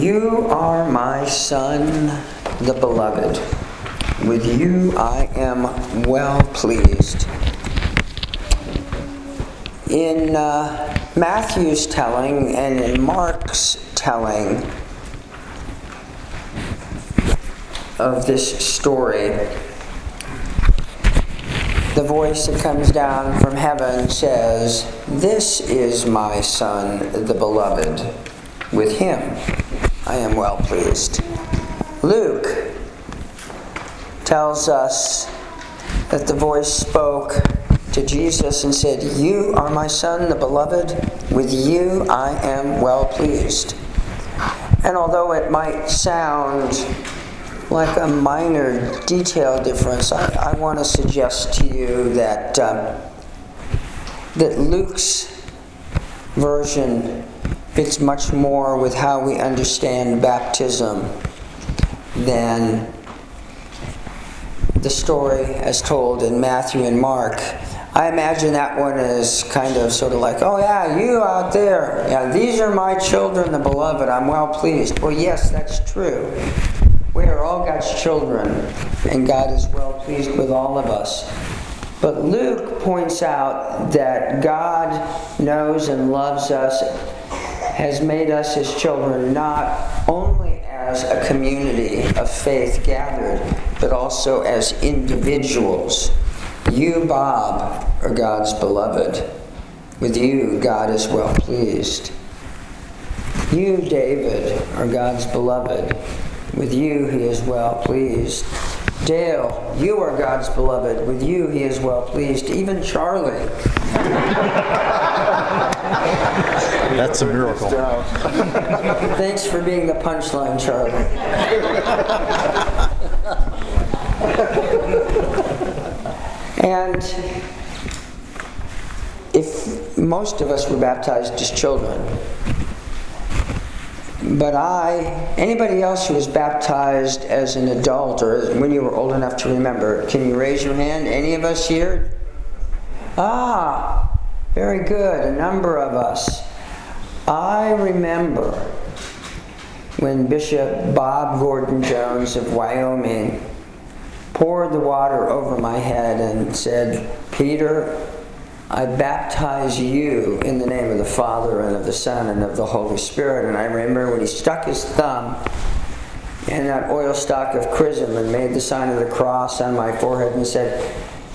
You are my son, the beloved. With you I am well pleased. In uh, Matthew's telling and in Mark's telling of this story, the voice that comes down from heaven says, This is my son, the beloved. With him I am well pleased. Luke tells us that the voice spoke to Jesus and said, You are my son, the beloved. With you I am well pleased. And although it might sound like a minor detail difference, I, I want to suggest to you that, um, that Luke's version fits much more with how we understand baptism than the story as told in Matthew and Mark. I imagine that one is kind of sort of like, oh yeah, you out there, yeah, these are my children, the beloved, I'm well pleased. Well, yes, that's true. We are all God's children, and God is well pleased with all of us. But Luke points out that God knows and loves us, has made us his children, not only as a community of faith gathered, but also as individuals. You, Bob, are God's beloved. With you, God is well pleased. You, David, are God's beloved. With you, he is well pleased. Dale, you are God's beloved. With you, he is well pleased. Even Charlie. That's a miracle. Thanks for being the punchline, Charlie. and if most of us were baptized as children, but I, anybody else who was baptized as an adult or when you were old enough to remember, can you raise your hand? Any of us here? Ah, very good, a number of us. I remember when Bishop Bob Gordon Jones of Wyoming poured the water over my head and said, Peter, I baptize you in the name of the Father and of the Son and of the Holy Spirit. And I remember when he stuck his thumb in that oil stock of chrism and made the sign of the cross on my forehead and said,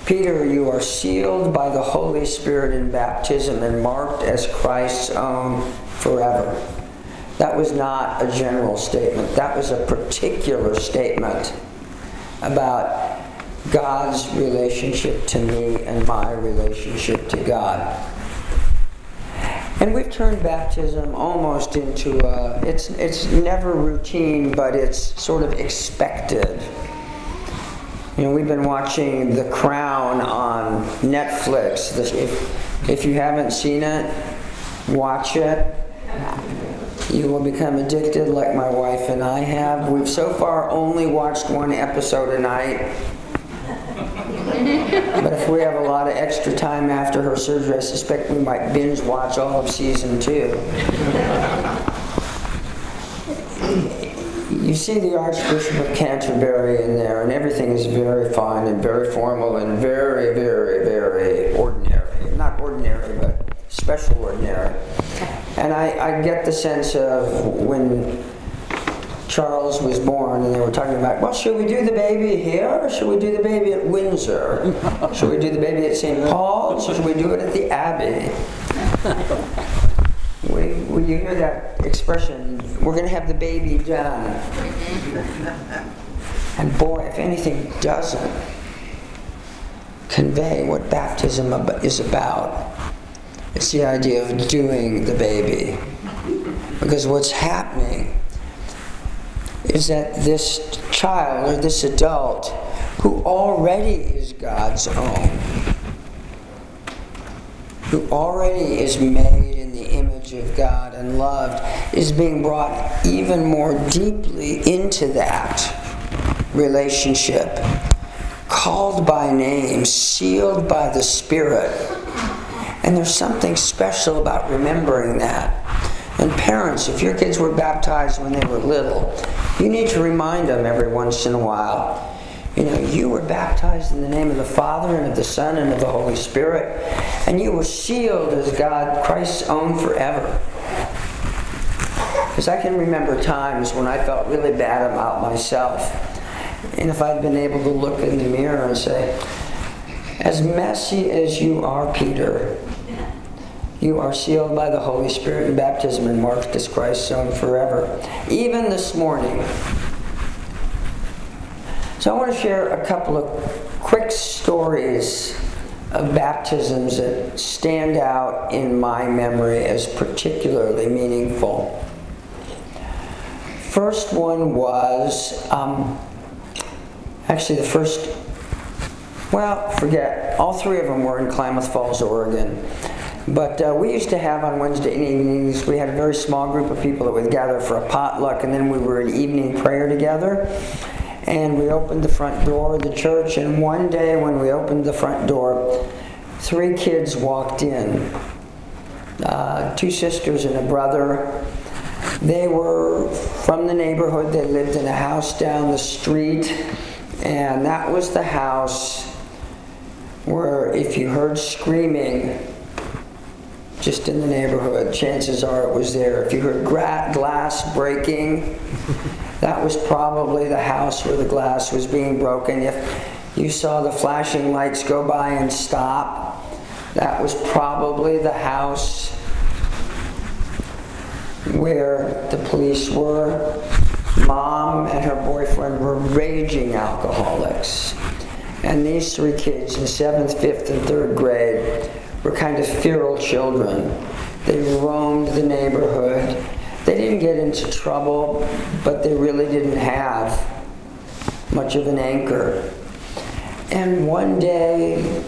Peter, you are sealed by the Holy Spirit in baptism and marked as Christ's own forever. That was not a general statement, that was a particular statement about God's relationship to me and my relationship to God. And we've turned baptism almost into a, it's, it's never routine, but it's sort of expected. You know, we've been watching The Crown on Netflix. If, if you haven't seen it, watch it. You will become addicted like my wife and I have. We've so far only watched one episode a night but if we have a lot of extra time after her surgery, I suspect we might binge watch all of season two. You see the Archbishop of Canterbury in there, and everything is very fine and very formal and very, very, very ordinary. Not ordinary, but special ordinary. And I, I get the sense of when Charles was born, and they were talking about, well, should we do the baby here, or should we do the baby at Windsor? should we do the baby at St. Paul's, or should we do it at the Abbey? When you hear that expression, we're going to have the baby done. And boy, if anything doesn't convey what baptism is about, it's the idea of doing the baby. Because what's happening is that this child or this adult who already is God's own, who already is made of God and loved, is being brought even more deeply into that relationship, called by name, sealed by the Spirit. And there's something special about remembering that. And parents, if your kids were baptized when they were little, you need to remind them every once in a while. You know, you were baptized in the name of the Father and of the Son and of the Holy Spirit, and you were sealed as God, Christ's own forever. Because I can remember times when I felt really bad about myself. And if I'd been able to look in the mirror and say, as messy as you are, Peter, you are sealed by the Holy Spirit in baptism and marked as Christ's own forever. Even this morning. So I want to share a couple of quick stories of baptisms that stand out in my memory as particularly meaningful. First one was um, actually the first, well, forget, all three of them were in Klamath Falls, Oregon. But uh, we used to have on Wednesday evenings, we had a very small group of people that would gather for a potluck, and then we were at evening prayer together. And we opened the front door of the church, and one day when we opened the front door, three kids walked in uh, two sisters and a brother. They were from the neighborhood, they lived in a house down the street, and that was the house where if you heard screaming, just in the neighborhood. Chances are it was there. If you heard gra- glass breaking, that was probably the house where the glass was being broken. If you saw the flashing lights go by and stop, that was probably the house where the police were. Mom and her boyfriend were raging alcoholics. And these three kids in seventh, fifth, and third grade were kind of feral children. They roamed the neighborhood. They didn't get into trouble, but they really didn't have much of an anchor. And one day,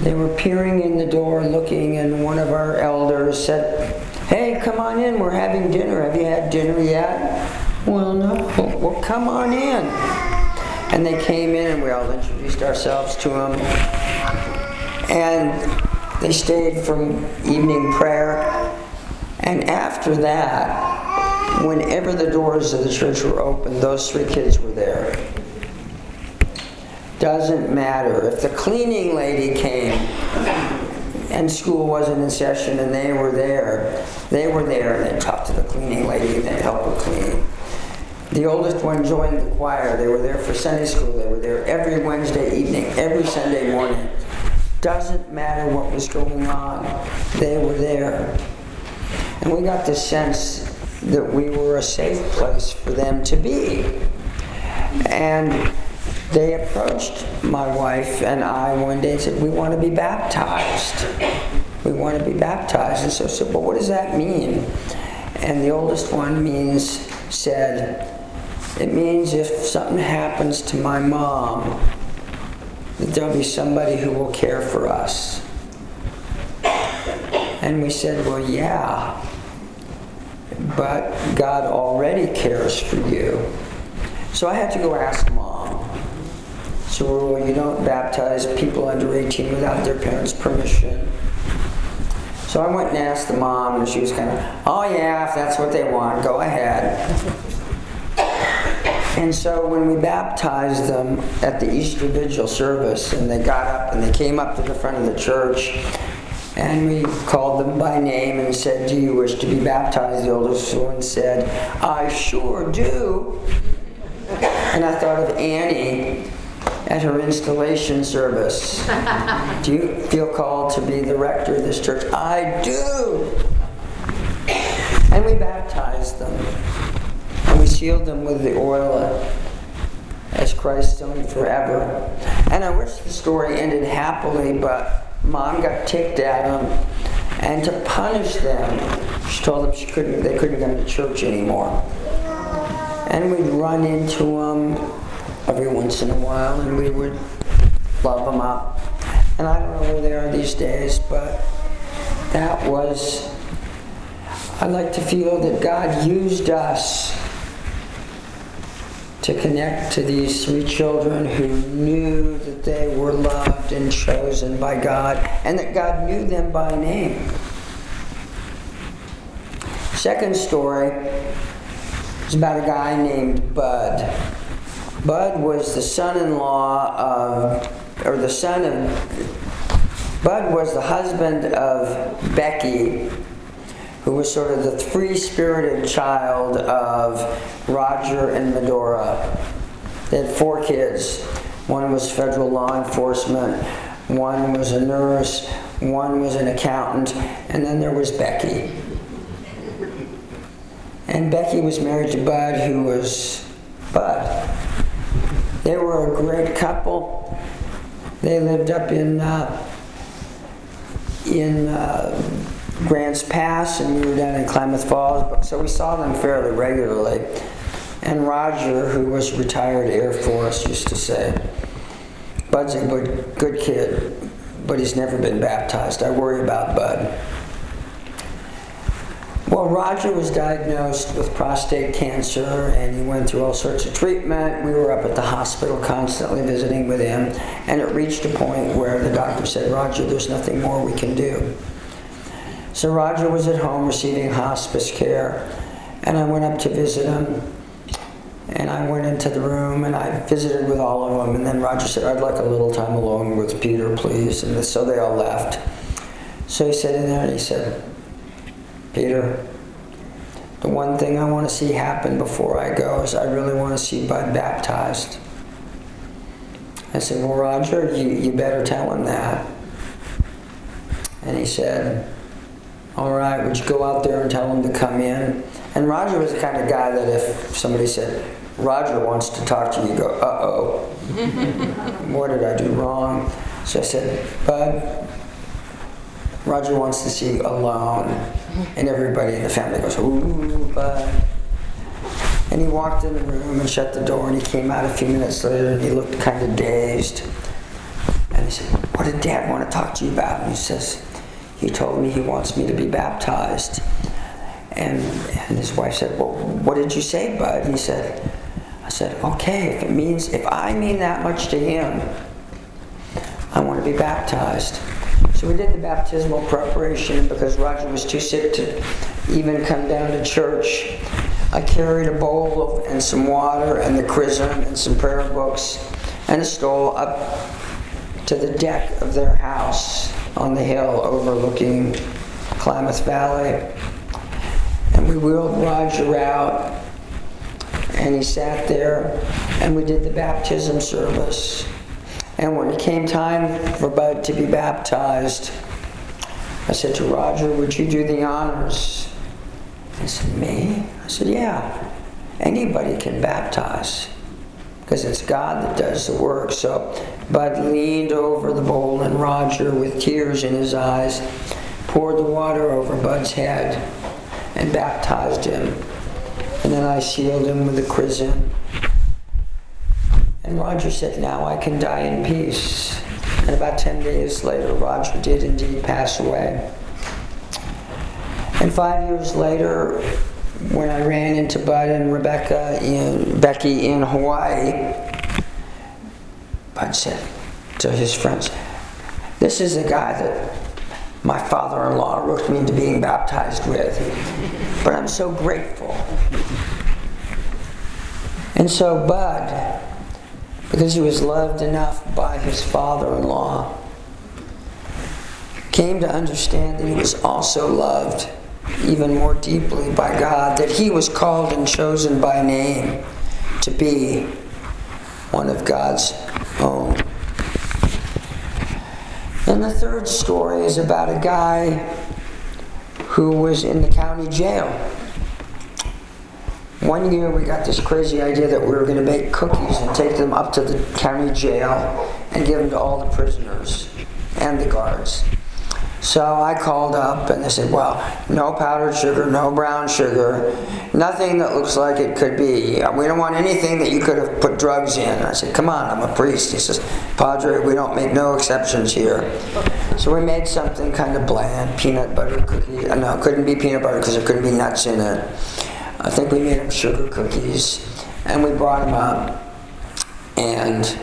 they were peering in the door looking, and one of our elders said, Hey, come on in, we're having dinner. Have you had dinner yet? Well, no. Well, come on in. And they came in, and we all introduced ourselves to them. And they stayed from evening prayer. And after that, whenever the doors of the church were open, those three kids were there. Doesn't matter. If the cleaning lady came and school wasn't in session and they were there, they were there and they talked to the cleaning lady and they'd help her clean. The oldest one joined the choir. They were there for Sunday school. They were there every Wednesday evening, every Sunday morning. Doesn't matter what was going on, they were there. And we got the sense that we were a safe place for them to be. And they approached my wife and I one day and said, We want to be baptized. We want to be baptized. And so I said, Well, what does that mean? And the oldest one means, said, It means if something happens to my mom, that there'll be somebody who will care for us. And we said, Well, yeah, but God already cares for you. So I had to go ask mom. So well, you don't baptize people under 18 without their parents' permission. So I went and asked the mom, and she was kind of, oh yeah, if that's what they want, go ahead. And so when we baptized them at the Easter Vigil service, and they got up and they came up to the front of the church, and we called them by name and said, Do you wish to be baptized? The oldest one said, I sure do. And I thought of Annie at her installation service. do you feel called to be the rector of this church? I do. And we baptized them. And we sealed them with the oil as Christ's own forever. And I wish the story ended happily, but mom got ticked at them. And to punish them, she told them she couldn't, they couldn't come to church anymore. And we'd run into them every once in a while, and we would love them up. And I don't know where they are these days, but that was, I like to feel that God used us to connect to these three children who knew that they were loved and chosen by God and that God knew them by name. Second story is about a guy named Bud. Bud was the son-in-law of, or the son of, Bud was the husband of Becky, who was sort of the free-spirited child of Roger and Medora. They had four kids. One was federal law enforcement, one was a nurse, one was an accountant, and then there was Becky. And Becky was married to Bud, who was Bud. They were a great couple. They lived up in uh, in uh, Grants Pass, and we were down in Klamath Falls, so we saw them fairly regularly. And Roger, who was retired Air Force, used to say, Bud's a good, good kid, but he's never been baptized. I worry about Bud. Well, Roger was diagnosed with prostate cancer and he went through all sorts of treatment. We were up at the hospital constantly visiting with him, and it reached a point where the doctor said, Roger, there's nothing more we can do. So Roger was at home receiving hospice care, and I went up to visit him. And I went into the room and I visited with all of them. And then Roger said, I'd like a little time alone with Peter, please. And so they all left. So he sat in there and he said, Peter, the one thing I want to see happen before I go is I really want to see Bud baptized. I said, Well, Roger, you, you better tell him that. And he said, All right, would you go out there and tell him to come in? And Roger was the kind of guy that if somebody said, Roger wants to talk to you, you go, uh oh. what did I do wrong? So I said, Bud, Roger wants to see you alone. And everybody in the family goes, ooh, Bud. And he walked in the room and shut the door, and he came out a few minutes later and he looked kind of dazed. And he said, What did Dad want to talk to you about? And he says, He told me he wants me to be baptized. And, and his wife said, Well, what did you say, Bud? He said, I said, Okay, if it means, if I mean that much to him, I want to be baptized. So we did the baptismal preparation because Roger was too sick to even come down to church. I carried a bowl of, and some water and the chrism and some prayer books and a stole up to the deck of their house on the hill overlooking Klamath Valley. And we wheeled Roger out and he sat there and we did the baptism service. And when it came time for Bud to be baptized, I said to Roger, Would you do the honors? He said, Me? I said, Yeah. Anybody can baptize because it's God that does the work. So Bud leaned over the bowl, and Roger, with tears in his eyes, poured the water over Bud's head and baptized him. And then I sealed him with the chrism and Roger said, Now I can die in peace. And about 10 days later, Roger did indeed pass away. And five years later, when I ran into Bud and Rebecca in Becky in Hawaii, Bud said to his friends, This is the guy that my father in law roped me into being baptized with. But I'm so grateful. And so, Bud, because he was loved enough by his father in law, came to understand that he was also loved even more deeply by God, that he was called and chosen by name to be one of God's own. And the third story is about a guy who was in the county jail one year we got this crazy idea that we were going to make cookies and take them up to the county jail and give them to all the prisoners and the guards. So I called up and they said, well, no powdered sugar, no brown sugar, nothing that looks like it could be. We don't want anything that you could have put drugs in. I said, come on, I'm a priest. He says, Padre, we don't make no exceptions here. So we made something kind of bland, peanut butter cookie. Uh, no, it couldn't be peanut butter because there couldn't be nuts in it. I think we made them sugar cookies, and we brought them up, and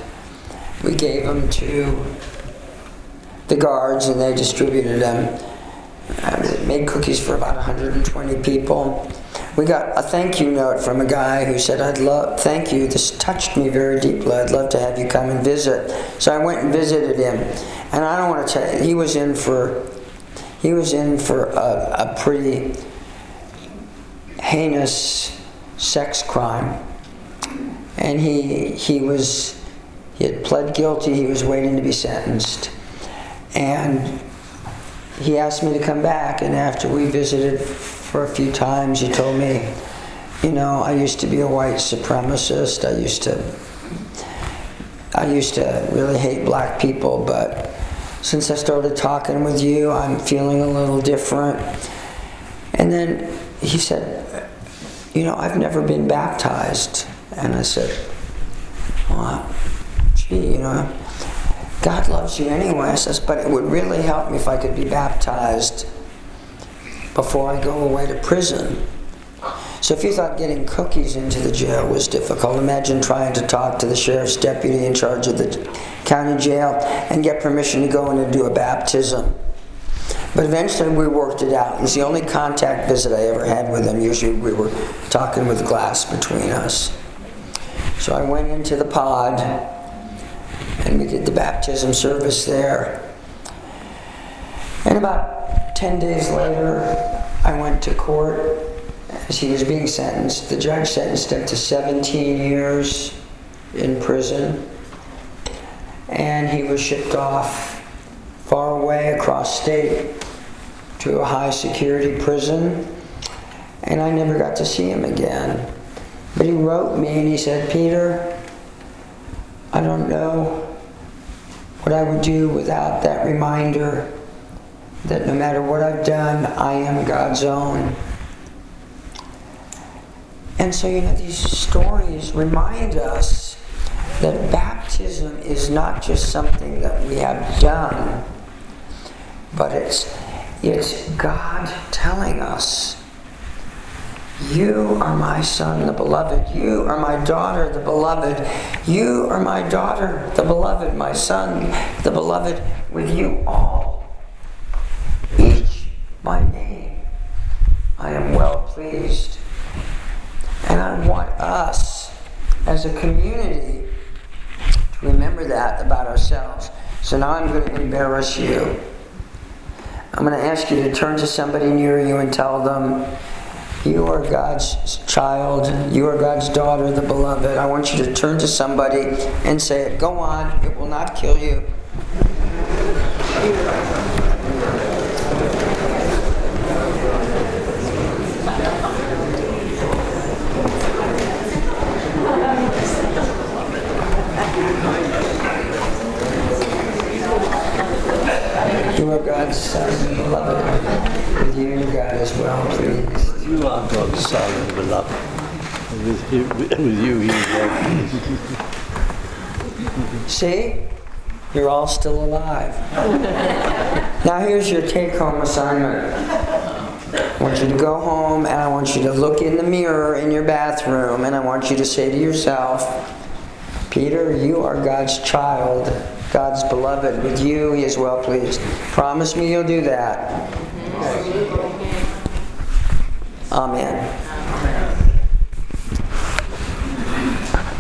we gave them to the guards, and they distributed them. Uh, I made cookies for about 120 people. We got a thank you note from a guy who said, I'd love, thank you, this touched me very deeply. I'd love to have you come and visit. So I went and visited him. And I don't want to tell you, he was in for, he was in for a, a pretty heinous sex crime. And he, he was, he had pled guilty, he was waiting to be sentenced. And he asked me to come back, and after we visited for a few times, he told me, you know, I used to be a white supremacist. I used to, I used to really hate black people, but since I started talking with you, I'm feeling a little different. And then he said, you know, I've never been baptized. And I said, well, gee, you know, God loves you anyway. I says, but it would really help me if I could be baptized before I go away to prison. So if you thought getting cookies into the jail was difficult, imagine trying to talk to the sheriff's deputy in charge of the county jail and get permission to go in and do a baptism. But eventually we worked it out. It was the only contact visit I ever had with him. Usually we were talking with glass between us. So I went into the pod and we did the baptism service there. And about 10 days later, I went to court as he was being sentenced. The judge sentenced him to 17 years in prison, and he was shipped off far away across state to a high security prison, and I never got to see him again. But he wrote me and he said, Peter, I don't know what I would do without that reminder that no matter what I've done, I am God's own. And so, you know, these stories remind us that baptism is not just something that we have done, but it's, it's God telling us, You are my son, the beloved. You are my daughter, the beloved. You are my daughter, the beloved, my son, the beloved, with you all. Each my name. I am well pleased. And I want us as a community to remember that about ourselves. So now I'm going to embarrass you. I'm going to ask you to turn to somebody near you and tell them, You are God's child. You are God's daughter, the beloved. I want you to turn to somebody and say it. Go on, it will not kill you. You are God's son, beloved. With you, God is well pleased. You are God's son and beloved. With you, with you he is well pleased. See? You're all still alive. now, here's your take home assignment. I want you to go home and I want you to look in the mirror in your bathroom and I want you to say to yourself, Peter, you are God's child, God's beloved. With you, He is well pleased. Promise me you'll do that. Amen.